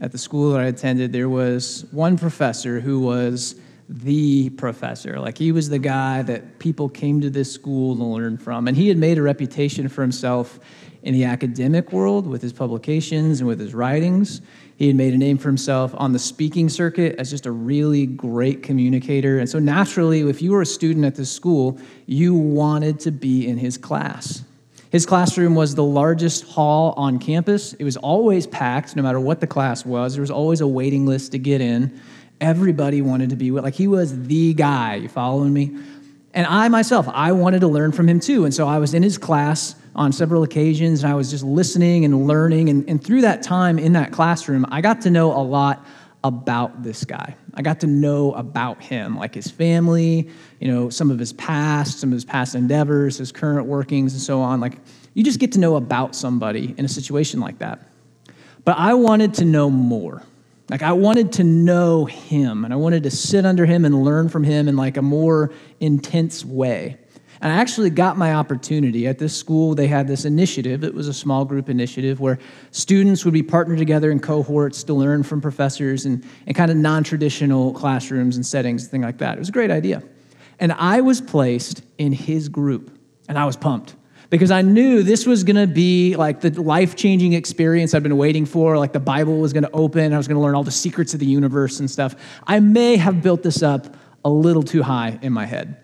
at the school that I attended, there was one professor who was the professor. Like he was the guy that people came to this school to learn from. And he had made a reputation for himself in the academic world with his publications and with his writings. He had made a name for himself on the speaking circuit as just a really great communicator. And so, naturally, if you were a student at this school, you wanted to be in his class. His classroom was the largest hall on campus. It was always packed, no matter what the class was. There was always a waiting list to get in. Everybody wanted to be with, like, he was the guy. You following me? And I myself, I wanted to learn from him too. And so I was in his class on several occasions and I was just listening and learning. And, and through that time in that classroom, I got to know a lot about this guy. I got to know about him, like his family, you know, some of his past, some of his past endeavors, his current workings, and so on. Like, you just get to know about somebody in a situation like that. But I wanted to know more. Like, I wanted to know him, and I wanted to sit under him and learn from him in like a more intense way. And I actually got my opportunity. At this school, they had this initiative. It was a small group initiative where students would be partnered together in cohorts to learn from professors and, and kind of non traditional classrooms and settings, thing like that. It was a great idea. And I was placed in his group, and I was pumped because I knew this was going to be like the life changing experience I've been waiting for. Like the Bible was going to open, I was going to learn all the secrets of the universe and stuff. I may have built this up a little too high in my head.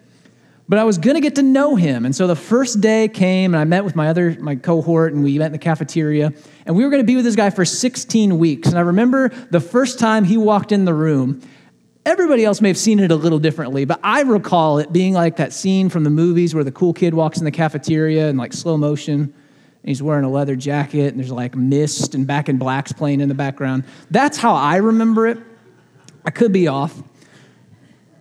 But I was going to get to know him. And so the first day came and I met with my other my cohort and we met in the cafeteria and we were going to be with this guy for 16 weeks. And I remember the first time he walked in the room, everybody else may have seen it a little differently, but I recall it being like that scene from the movies where the cool kid walks in the cafeteria in like slow motion and he's wearing a leather jacket and there's like mist and back in black's playing in the background. That's how I remember it. I could be off.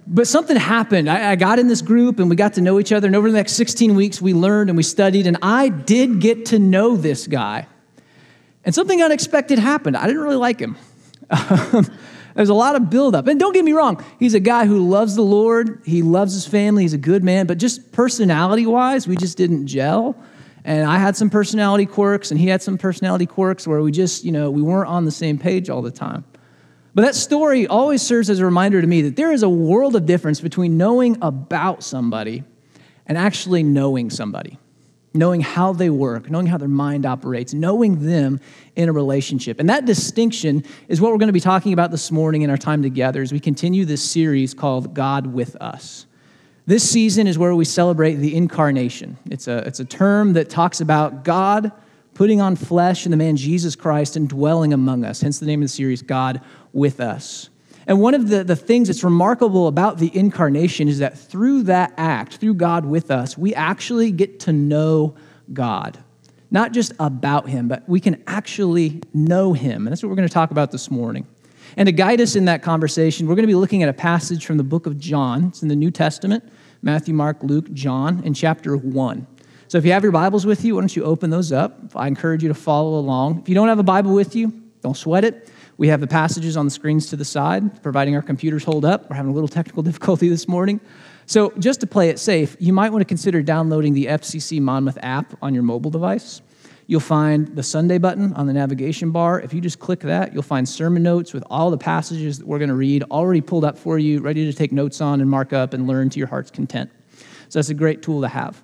But something happened. I, I, got in this group and we got to know each other. And over the next 16 weeks, we learned and we studied. And I did get to know this guy. And something unexpected happened. I didn't really like him. There's a lot of buildup. And don't get me wrong, he's a guy who loves the Lord, he loves his family, he's a good man. But just personality wise, we just didn't gel. And I had some personality quirks, and he had some personality quirks where we just, you know, we weren't on the same page all the time. But that story always serves as a reminder to me that there is a world of difference between knowing about somebody and actually knowing somebody, knowing how they work, knowing how their mind operates, knowing them in a relationship. And that distinction is what we're going to be talking about this morning in our time together as we continue this series called God with Us. This season is where we celebrate the incarnation. It's a, it's a term that talks about God putting on flesh in the man Jesus Christ and dwelling among us, hence the name of the series, God with us. And one of the, the things that's remarkable about the incarnation is that through that act, through God with us, we actually get to know God. Not just about Him, but we can actually know Him. And that's what we're going to talk about this morning. And to guide us in that conversation, we're going to be looking at a passage from the book of John. It's in the New Testament Matthew, Mark, Luke, John, in chapter 1. So if you have your Bibles with you, why don't you open those up? I encourage you to follow along. If you don't have a Bible with you, don't sweat it. We have the passages on the screens to the side, providing our computers hold up. We're having a little technical difficulty this morning. So, just to play it safe, you might want to consider downloading the FCC Monmouth app on your mobile device. You'll find the Sunday button on the navigation bar. If you just click that, you'll find sermon notes with all the passages that we're going to read already pulled up for you, ready to take notes on and mark up and learn to your heart's content. So, that's a great tool to have.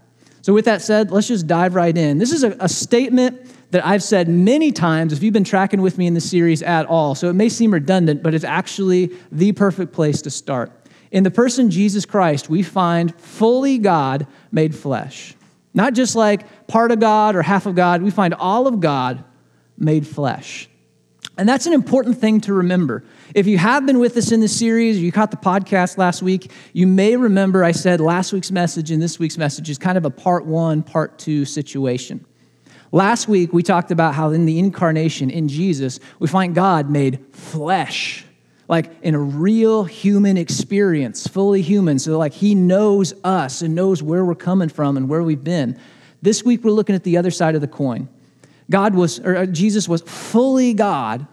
So, with that said, let's just dive right in. This is a, a statement that I've said many times if you've been tracking with me in the series at all. So it may seem redundant, but it's actually the perfect place to start. In the person Jesus Christ, we find fully God made flesh. Not just like part of God or half of God, we find all of God made flesh. And that's an important thing to remember. If you have been with us in this series, or you caught the podcast last week, you may remember I said last week's message and this week's message is kind of a part one, part two situation. Last week, we talked about how in the incarnation, in Jesus, we find God made flesh, like in a real human experience, fully human. So, like, He knows us and knows where we're coming from and where we've been. This week, we're looking at the other side of the coin. God was, or uh, Jesus was fully God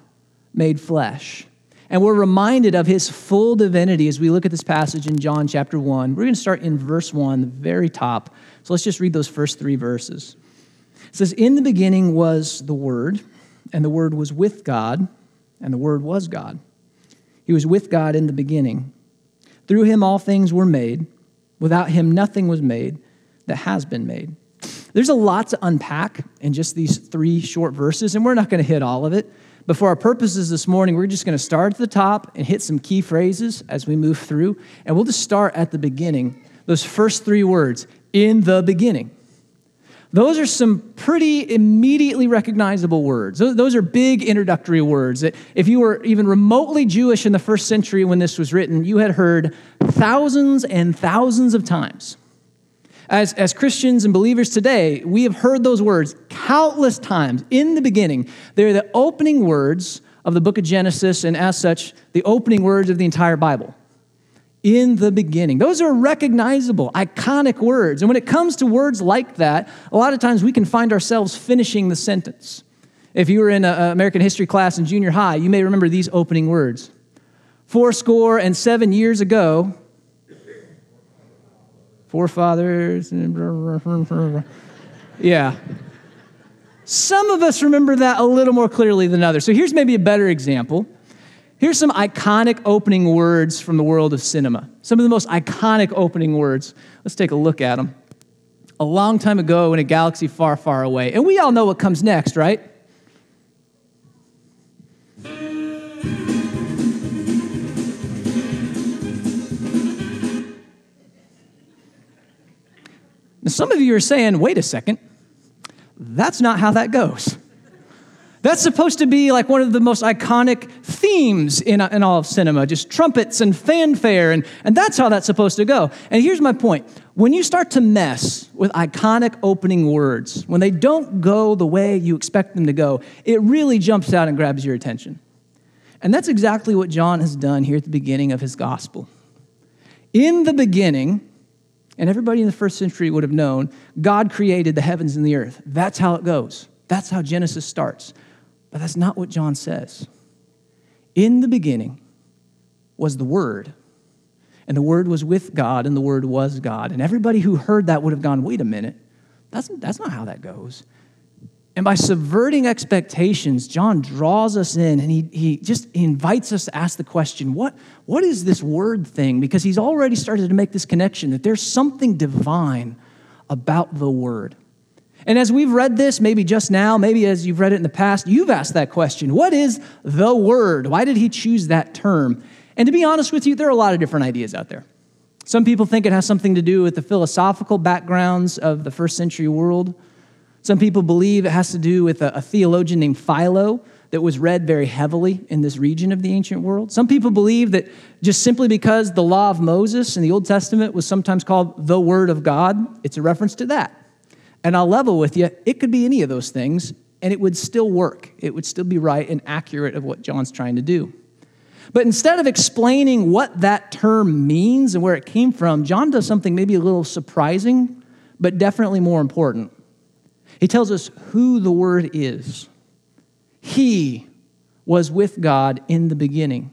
made flesh. And we're reminded of his full divinity as we look at this passage in John chapter 1. We're going to start in verse 1, the very top. So let's just read those first three verses. It says, In the beginning was the Word, and the Word was with God, and the Word was God. He was with God in the beginning. Through him, all things were made. Without him, nothing was made that has been made. There's a lot to unpack in just these three short verses, and we're not going to hit all of it. But for our purposes this morning, we're just going to start at the top and hit some key phrases as we move through. And we'll just start at the beginning. Those first three words, in the beginning. Those are some pretty immediately recognizable words. Those are big introductory words that, if you were even remotely Jewish in the first century when this was written, you had heard thousands and thousands of times. As, as Christians and believers today, we have heard those words countless times in the beginning. They're the opening words of the book of Genesis, and as such, the opening words of the entire Bible in the beginning. Those are recognizable, iconic words. And when it comes to words like that, a lot of times we can find ourselves finishing the sentence. If you were in an American history class in junior high, you may remember these opening words. Four score and seven years ago, forefathers. Yeah. Some of us remember that a little more clearly than others. So here's maybe a better example. Here's some iconic opening words from the world of cinema. Some of the most iconic opening words. Let's take a look at them. A long time ago in a galaxy far, far away. And we all know what comes next, right? Now, some of you are saying, wait a second, that's not how that goes. That's supposed to be like one of the most iconic themes in, in all of cinema, just trumpets and fanfare, and, and that's how that's supposed to go. And here's my point when you start to mess with iconic opening words, when they don't go the way you expect them to go, it really jumps out and grabs your attention. And that's exactly what John has done here at the beginning of his gospel. In the beginning, and everybody in the first century would have known, God created the heavens and the earth. That's how it goes. That's how Genesis starts. But that's not what John says. In the beginning was the Word, and the Word was with God, and the Word was God. And everybody who heard that would have gone, wait a minute, that's, that's not how that goes. And by subverting expectations, John draws us in and he, he just invites us to ask the question what, what is this word thing? Because he's already started to make this connection that there's something divine about the word. And as we've read this, maybe just now, maybe as you've read it in the past, you've asked that question What is the Word? Why did he choose that term? And to be honest with you, there are a lot of different ideas out there. Some people think it has something to do with the philosophical backgrounds of the first century world. Some people believe it has to do with a, a theologian named Philo that was read very heavily in this region of the ancient world. Some people believe that just simply because the law of Moses in the Old Testament was sometimes called the Word of God, it's a reference to that. And I'll level with you, it could be any of those things, and it would still work. It would still be right and accurate of what John's trying to do. But instead of explaining what that term means and where it came from, John does something maybe a little surprising, but definitely more important. He tells us who the Word is. He was with God in the beginning.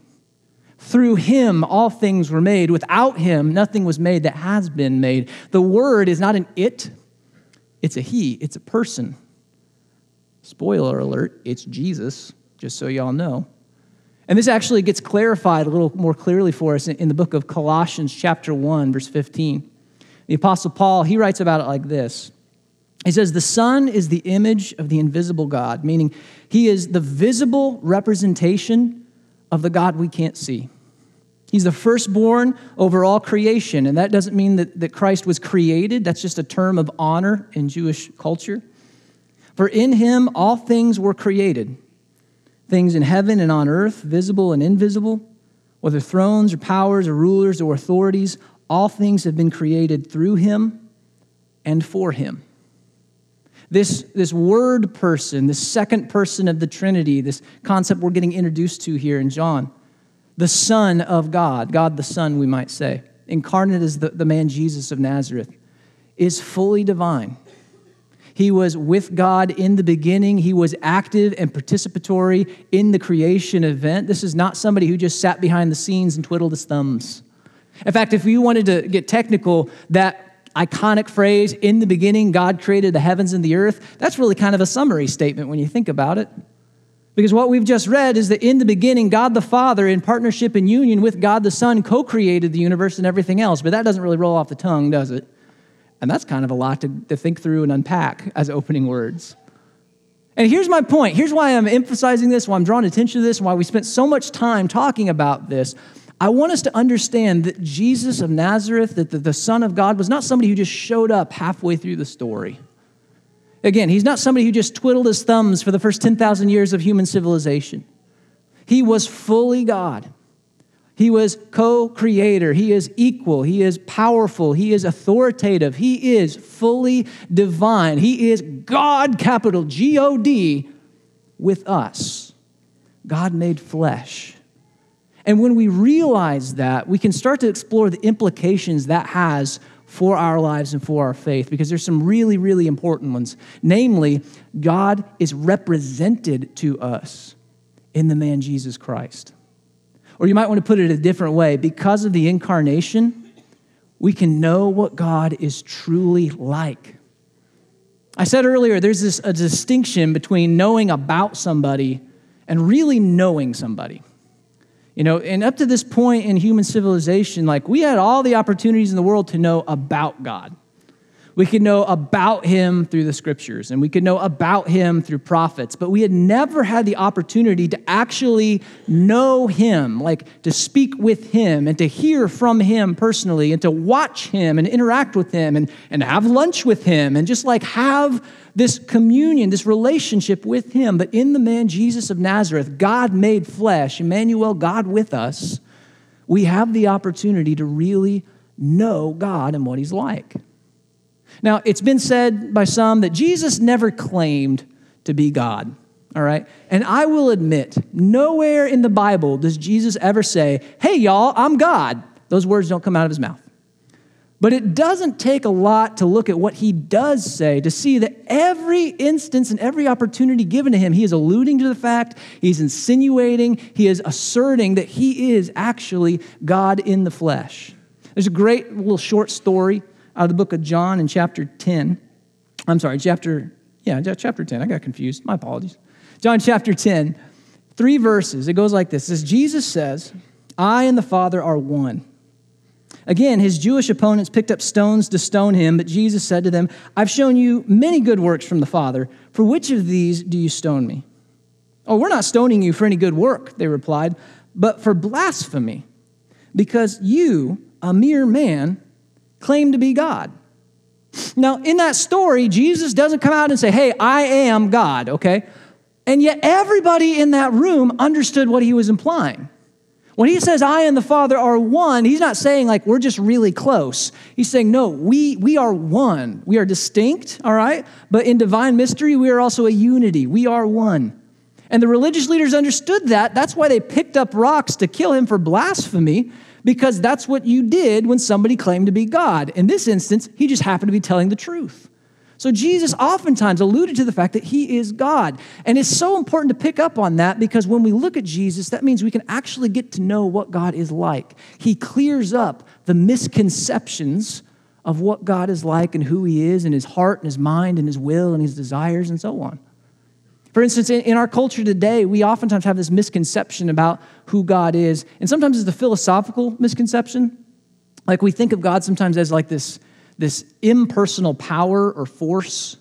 Through him, all things were made. Without him, nothing was made that has been made. The Word is not an it, it's a he, it's a person. Spoiler alert, it's Jesus, just so y'all know. And this actually gets clarified a little more clearly for us in the book of Colossians, chapter 1, verse 15. The Apostle Paul, he writes about it like this. He says, The Son is the image of the invisible God, meaning he is the visible representation of the God we can't see. He's the firstborn over all creation. And that doesn't mean that, that Christ was created, that's just a term of honor in Jewish culture. For in him all things were created things in heaven and on earth, visible and invisible, whether thrones or powers or rulers or authorities, all things have been created through him and for him. This, this word person, this second person of the Trinity, this concept we're getting introduced to here in John the Son of God, God the Son, we might say, incarnate as the, the man Jesus of Nazareth, is fully divine. He was with God in the beginning. He was active and participatory in the creation event. This is not somebody who just sat behind the scenes and twiddled his thumbs. In fact, if you wanted to get technical, that iconic phrase, in the beginning, God created the heavens and the earth, that's really kind of a summary statement when you think about it. Because what we've just read is that in the beginning, God the Father, in partnership and union with God the Son, co created the universe and everything else. But that doesn't really roll off the tongue, does it? And that's kind of a lot to, to think through and unpack as opening words. And here's my point. Here's why I'm emphasizing this, why I'm drawing attention to this, why we spent so much time talking about this. I want us to understand that Jesus of Nazareth, that the, the Son of God, was not somebody who just showed up halfway through the story. Again, he's not somebody who just twiddled his thumbs for the first 10,000 years of human civilization. He was fully God. He was co creator. He is equal. He is powerful. He is authoritative. He is fully divine. He is God, capital G O D, with us. God made flesh. And when we realize that, we can start to explore the implications that has for our lives and for our faith because there's some really, really important ones. Namely, God is represented to us in the man Jesus Christ. Or you might want to put it a different way because of the incarnation, we can know what God is truly like. I said earlier, there's this a distinction between knowing about somebody and really knowing somebody. You know, and up to this point in human civilization, like we had all the opportunities in the world to know about God. We could know about him through the scriptures and we could know about him through prophets, but we had never had the opportunity to actually know him, like to speak with him and to hear from him personally and to watch him and interact with him and, and have lunch with him and just like have this communion, this relationship with him. But in the man Jesus of Nazareth, God made flesh, Emmanuel, God with us, we have the opportunity to really know God and what he's like. Now, it's been said by some that Jesus never claimed to be God, all right? And I will admit, nowhere in the Bible does Jesus ever say, hey, y'all, I'm God. Those words don't come out of his mouth. But it doesn't take a lot to look at what he does say to see that every instance and every opportunity given to him, he is alluding to the fact, he's insinuating, he is asserting that he is actually God in the flesh. There's a great little short story out of the book of John in chapter 10. I'm sorry, chapter, yeah, chapter 10. I got confused. My apologies. John chapter 10, three verses. It goes like this. It says, Jesus says, I and the Father are one. Again, his Jewish opponents picked up stones to stone him, but Jesus said to them, I've shown you many good works from the Father. For which of these do you stone me? Oh, we're not stoning you for any good work, they replied, but for blasphemy, because you, a mere man, claim to be God. Now, in that story, Jesus doesn't come out and say, Hey, I am God, okay? And yet, everybody in that room understood what he was implying. When he says, I and the Father are one, he's not saying like we're just really close. He's saying, no, we, we are one. We are distinct, all right? But in divine mystery, we are also a unity. We are one. And the religious leaders understood that. That's why they picked up rocks to kill him for blasphemy because that's what you did when somebody claimed to be God. In this instance, he just happened to be telling the truth. So Jesus oftentimes alluded to the fact that he is God. And it's so important to pick up on that because when we look at Jesus, that means we can actually get to know what God is like. He clears up the misconceptions of what God is like and who he is and his heart and his mind and his will and his desires and so on. For instance, in, our culture today, we oftentimes have this misconception about who God is, and sometimes it's a philosophical misconception. Like we think of God sometimes as like this, this impersonal power or force,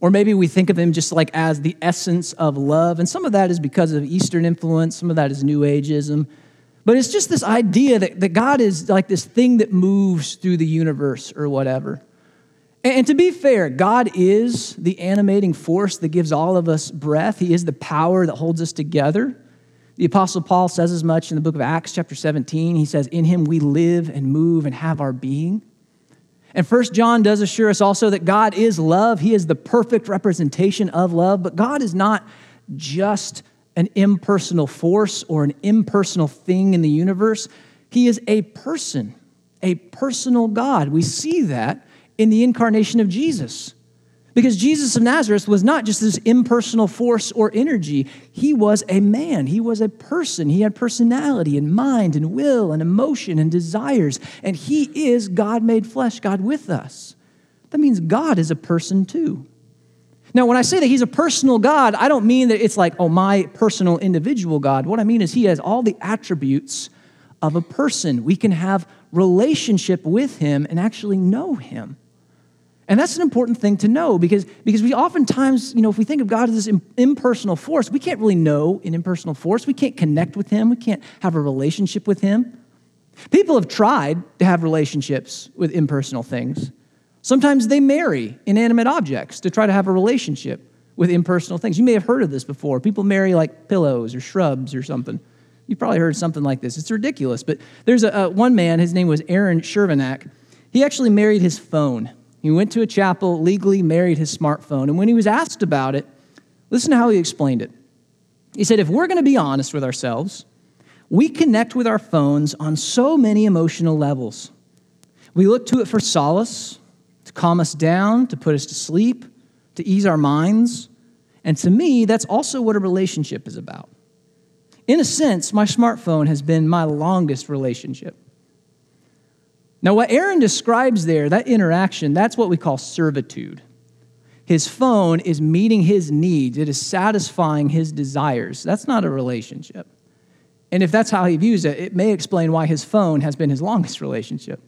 or maybe we think of him just like as the essence of love. And some of that is because of Eastern influence, some of that is New Ageism. But it's just this idea that, that God is like this thing that moves through the universe or whatever. And to be fair, God is the animating force that gives all of us breath. He is the power that holds us together. The Apostle Paul says as much in the book of Acts, chapter 17. He says, In him we live and move and have our being. And First John does assure us also that God is love. He is the perfect representation of love, but God is not just an impersonal force or an impersonal thing in the universe. He is a person, a personal God. We see that in the incarnation of Jesus. Because Jesus of Nazareth was not just this impersonal force or energy. He was a man. He was a person. He had personality and mind and will and emotion and desires. And he is God made flesh, God with us. That means God is a person too. Now, when I say that he's a personal God, I don't mean that it's like, oh, my personal individual God. What I mean is he has all the attributes of a person. We can have relationship with him and actually know him. And that's an important thing to know because, because we oftentimes, you know, if we think of God as this impersonal force, we can't really know an impersonal force. We can't connect with him. We can't have a relationship with him. People have tried to have relationships with impersonal things. Sometimes they marry inanimate objects to try to have a relationship with impersonal things. You may have heard of this before. People marry like pillows or shrubs or something. You've probably heard something like this. It's ridiculous. But there's a, a one man, his name was Aaron Chervenak. He actually married his phone. He went to a chapel, legally married his smartphone. And when he was asked about it, listen to how he explained it. He said, If we're going to be honest with ourselves, we connect with our phones on so many emotional levels. We look to it for solace, to calm us down, to put us to sleep, to ease our minds. And to me, that's also what a relationship is about. In a sense, my smartphone has been my longest relationship. Now, what Aaron describes there, that interaction, that's what we call servitude. His phone is meeting his needs, it is satisfying his desires. That's not a relationship. And if that's how he views it, it may explain why his phone has been his longest relationship.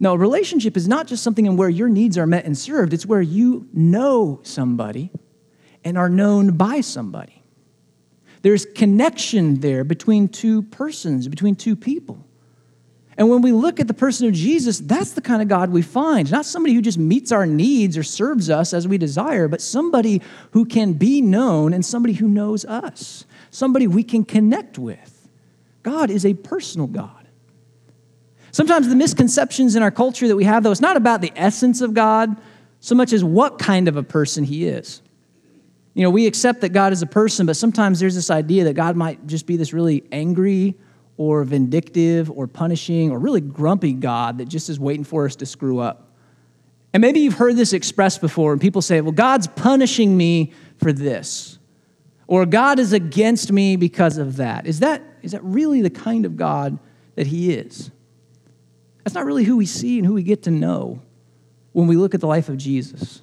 No, a relationship is not just something in where your needs are met and served, it's where you know somebody and are known by somebody. There's connection there between two persons, between two people. And when we look at the person of Jesus, that's the kind of God we find. Not somebody who just meets our needs or serves us as we desire, but somebody who can be known and somebody who knows us, somebody we can connect with. God is a personal God. Sometimes the misconceptions in our culture that we have, though, it's not about the essence of God so much as what kind of a person he is. You know, we accept that God is a person, but sometimes there's this idea that God might just be this really angry or vindictive or punishing or really grumpy God that just is waiting for us to screw up. And maybe you've heard this expressed before, and people say, well, God's punishing me for this. Or God is against me because of that. Is that, is that really the kind of God that He is? That's not really who we see and who we get to know when we look at the life of Jesus.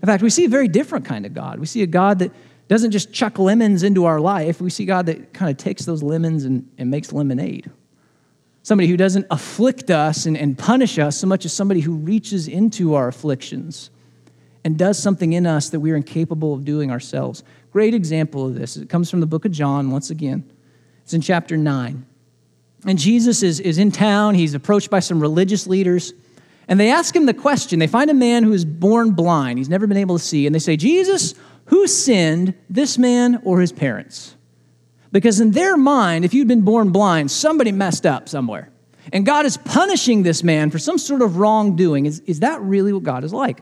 In fact, we see a very different kind of God. We see a God that doesn't just chuck lemons into our life, we see God that kind of takes those lemons and, and makes lemonade. Somebody who doesn't afflict us and, and punish us so much as somebody who reaches into our afflictions and does something in us that we're incapable of doing ourselves. Great example of this. It comes from the book of John once again. It's in chapter 9. And Jesus is, is in town. He's approached by some religious leaders. And they ask him the question. They find a man who is born blind. He's never been able to see. And they say, Jesus, who sinned, this man or his parents? Because in their mind, if you'd been born blind, somebody messed up somewhere. And God is punishing this man for some sort of wrongdoing. Is, is that really what God is like?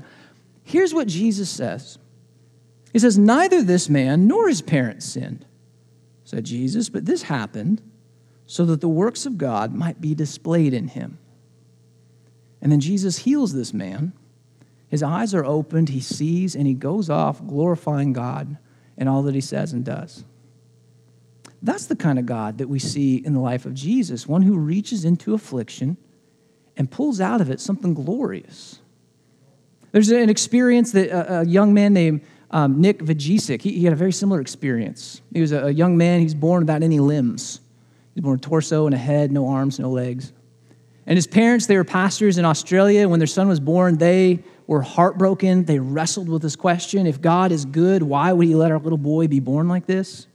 Here's what Jesus says He says, Neither this man nor his parents sinned, said Jesus, but this happened so that the works of God might be displayed in him. And then Jesus heals this man. His eyes are opened, he sees, and he goes off glorifying God in all that he says and does. That's the kind of God that we see in the life of Jesus, one who reaches into affliction and pulls out of it something glorious. There's an experience that a, young man named um, Nick Vujicic, he, he, had a very similar experience. He was a, a young man, he's born without any limbs. He's born a torso and a head, no arms, no legs. And his parents, they were pastors in Australia. When their son was born, they were heartbroken. They wrestled with this question if God is good, why would he let our little boy be born like this?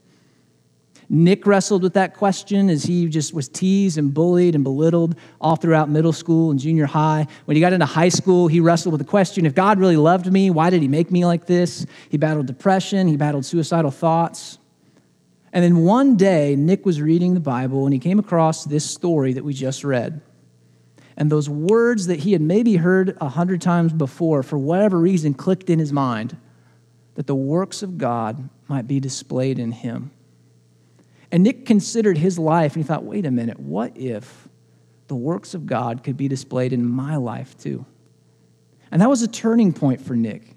Nick wrestled with that question as he just was teased and bullied and belittled all throughout middle school and junior high. When he got into high school, he wrestled with the question if God really loved me, why did he make me like this? He battled depression, he battled suicidal thoughts. And then one day, Nick was reading the Bible and he came across this story that we just read. And those words that he had maybe heard a hundred times before, for whatever reason, clicked in his mind that the works of God might be displayed in him. And Nick considered his life and he thought, wait a minute, what if the works of God could be displayed in my life too? And that was a turning point for Nick.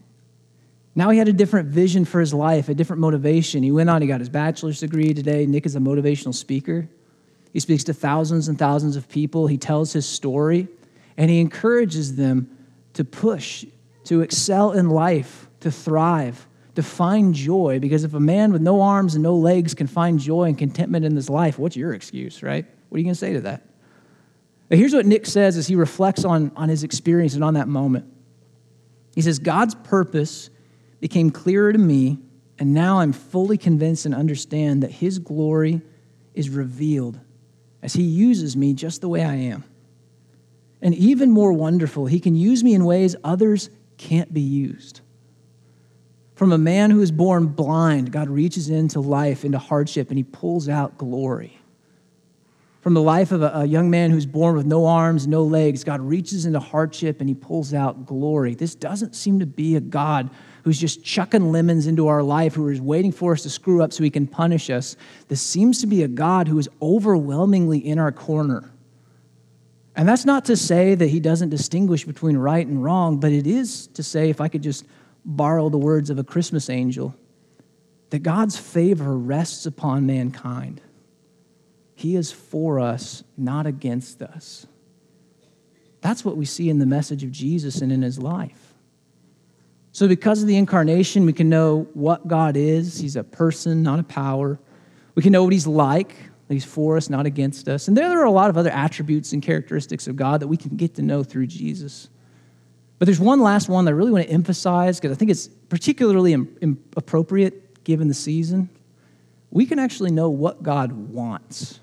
Now he had a different vision for his life, a different motivation. He went on, he got his bachelor's degree today. Nick is a motivational speaker. He speaks to thousands and thousands of people. He tells his story, and he encourages them to push, to excel in life, to thrive, to find joy. Because if a man with no arms and no legs can find joy and contentment in this life, what's your excuse, right? What are you going to say to that? But here's what Nick says as he reflects on, on his experience and on that moment. He says, God's purpose became clearer to me, and now I'm fully convinced and understand that his glory is revealed as he uses me just the way I am. And even more wonderful, he can use me in ways others can't be used. From a man who is born blind, God reaches into life, into hardship, and he pulls out glory. From the life of a, young man who's born with no arms, no legs, God reaches into hardship and he pulls out glory. This doesn't seem to be a God who's just chucking lemons into our life, who is waiting for us to screw up so he can punish us. This seems to be a God who is overwhelmingly in our corner and that's not to say that he doesn't distinguish between right and wrong, but it is to say, if I could just borrow the words of a Christmas angel, that God's favor rests upon mankind. He is for us, not against us. That's what we see in the message of Jesus and in his life. So, because of the incarnation, we can know what God is. He's a person, not a power. We can know what he's like. He's for us, not against us. And there, are a lot of other attributes and characteristics of God that we can get to know through Jesus. But there's one last one that I really want to emphasize because I think it's particularly appropriate given the season. We can actually know what God wants.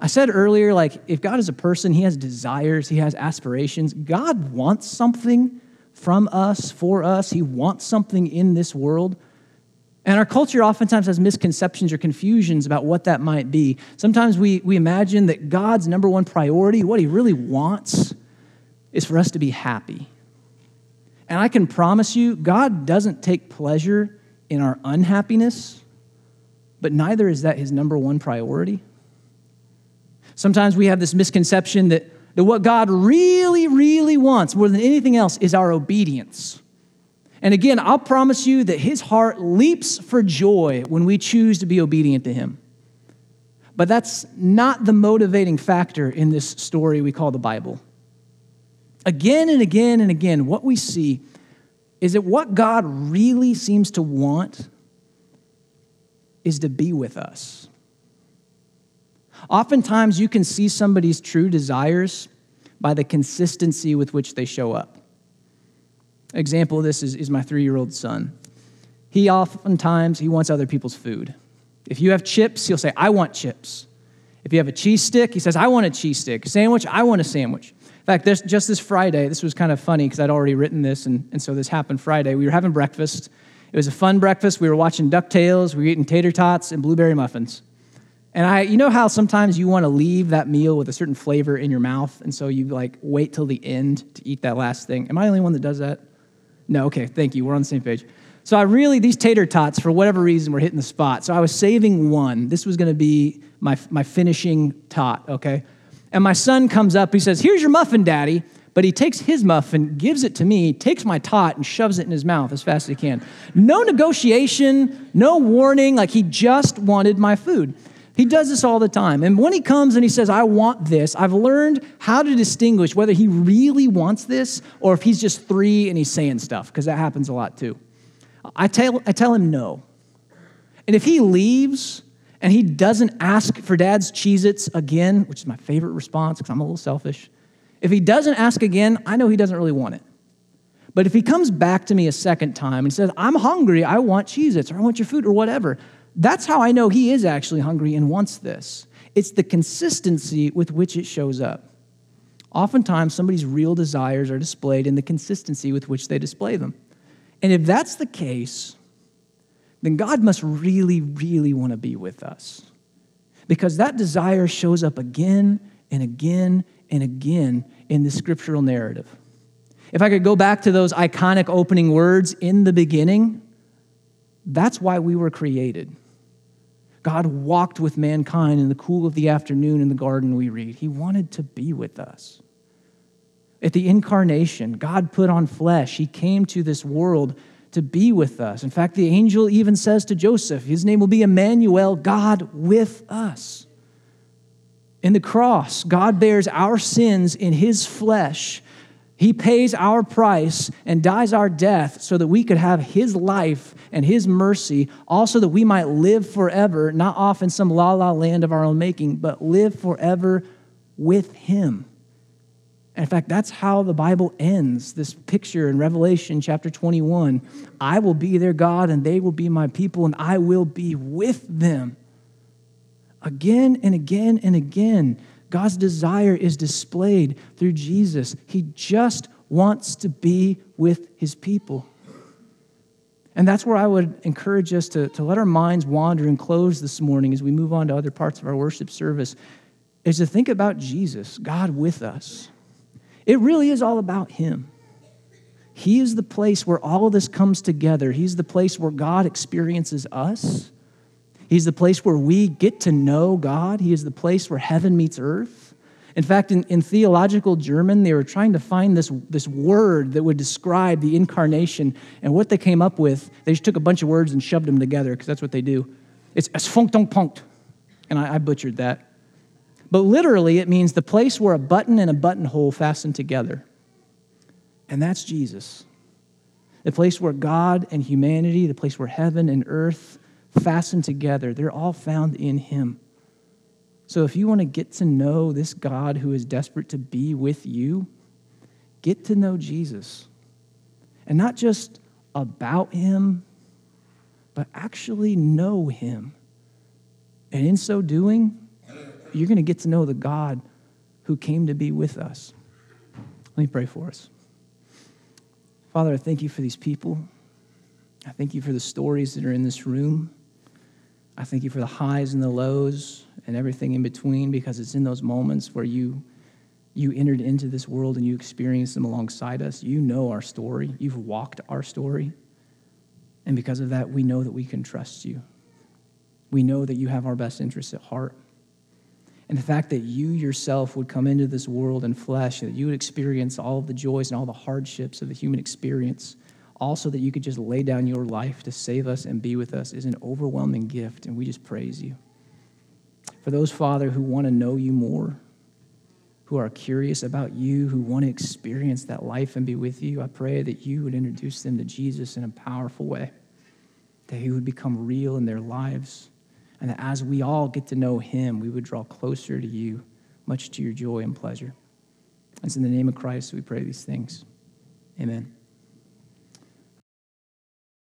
I said earlier, like, if God is a person, he has desires, he has aspirations. God wants something from us, for us. He wants something in this world. And our culture oftentimes has misconceptions or confusions about what that might be. Sometimes we, we imagine that God's number one priority, what he really wants, is for us to be happy. And I can promise you, God doesn't take pleasure in our unhappiness, but neither is that his number one priority. Sometimes we have this misconception that, that what God really, really wants more than anything else is our obedience. And again, I'll promise you that his heart leaps for joy when we choose to be obedient to him. But that's not the motivating factor in this story we call the Bible. Again and again and again, what we see is that what God really seems to want is to be with us. Oftentimes, you can see somebody's true desires by the consistency with which they show up example of this is, is my three-year-old son. He oftentimes, he wants other people's food. If you have chips, he'll say, I want chips. If you have a cheese stick, he says, I want a cheese stick. Sandwich, I want a sandwich. In fact, this, just this Friday, this was kind of funny because I'd already written this, and, and so this happened Friday. We were having breakfast. It was a fun breakfast. We were watching DuckTales. We were eating tater tots and blueberry muffins. And I, you know how sometimes you want to leave that meal with a certain flavor in your mouth, and so you like wait till the end to eat that last thing. Am I the only one that does that? No, okay, thank you. We're on the same page. So I really, these tater tots, for whatever reason, were hitting the spot. So I was saving one. This was going to be my, my finishing tot, okay? And my son comes up. He says, Here's your muffin, Daddy. But he takes his muffin, gives it to me, takes my tot, and shoves it in his mouth as fast as he can. No negotiation, no warning. Like he just wanted my food. He does this all the time. And when he comes and he says, I want this, I've learned how to distinguish whether he really wants this or if he's just three and he's saying stuff, because that happens a lot too. I tell, I tell him no. And if he leaves and he doesn't ask for dad's Cheez Its again, which is my favorite response because I'm a little selfish, if he doesn't ask again, I know he doesn't really want it. But if he comes back to me a second time and says, I'm hungry, I want Cheez Its, or I want your food, or whatever, that's how I know he is actually hungry and wants this. It's the consistency with which it shows up. Oftentimes, somebody's real desires are displayed in the consistency with which they display them. And if that's the case, then God must really, really want to be with us. Because that desire shows up again and again and again in the scriptural narrative. If I could go back to those iconic opening words in the beginning, that's why we were created. God walked with mankind in the cool of the afternoon in the garden, we read. He wanted to be with us. At the incarnation, God put on flesh. He came to this world to be with us. In fact, the angel even says to Joseph, His name will be Emmanuel, God with us. In the cross, God bears our sins in His flesh He pays our price and dies our death so that we could have His life and His mercy, also that we might live forever, not off in some la la land of our own making, but live forever with Him. And in fact, that's how the Bible ends this picture in Revelation chapter 21. I will be their God, and they will be my people, and I will be with them. Again and again and again, God's desire is displayed through Jesus. He just wants to be with his people. And that's where I would encourage us to, to let our minds wander and close this morning as we move on to other parts of our worship service, is to think about Jesus, God with us. It really is all about him. He is the place where all of this comes together. He's the place where God experiences us. He's the place where we get to know God. He is the place where heaven meets earth. In fact, in, in theological German, they were trying to find this, this word that would describe the incarnation. And what they came up with, they just took a bunch of words and shoved them together, because that's what they do. It's es punkt. And I, I butchered that. But literally, it means the place where a button and a buttonhole fasten together. And that's Jesus. The place where God and humanity, the place where heaven and earth fastened together. They're all found in Him. So if you want to get to know this God who is desperate to be with you, get to know Jesus. And not just about Him, but actually know Him. And in so doing, you're going to get to know the God who came to be with us. Let me pray for us. Father, I thank you for these people. I thank you for the stories that are in this room. I thank you for the highs and the lows and everything in between because it's in those moments where you you entered into this world and you experienced them alongside us. You know our story. You've walked our story. And because of that, we know that we can trust you. We know that you have our best interests at heart. And the fact that you yourself would come into this world in flesh, that you would experience all of the joys and all the hardships of the human experience also that you could just lay down your life to save us and be with us is an overwhelming gift, and we just praise you. For those, Father, who want to know you more, who are curious about you, who want to experience that life and be with you, I pray that you would introduce them to Jesus in a powerful way, that he would become real in their lives, and that as we all get to know him, we would draw closer to you, much to your joy and pleasure. It's in the name of Christ we pray these things. Amen.